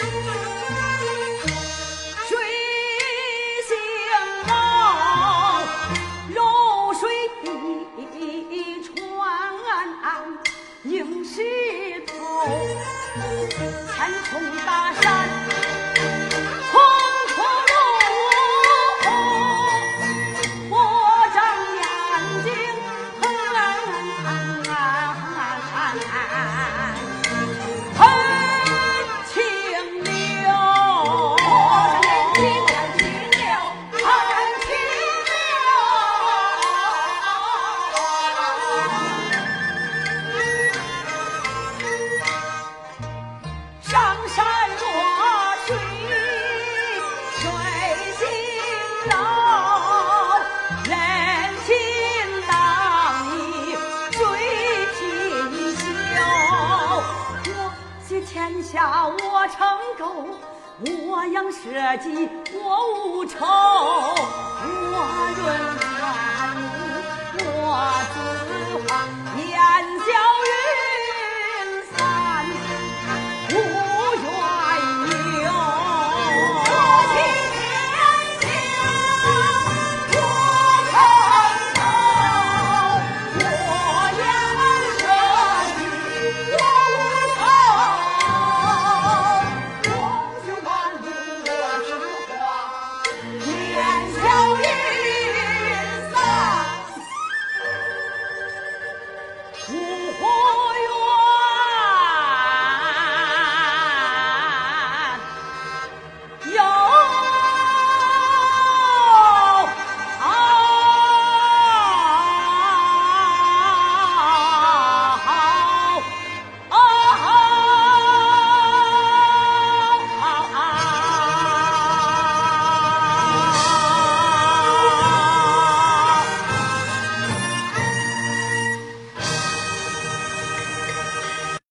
Thank you. 成狗，我养社稷，我无仇，我润万物，我自。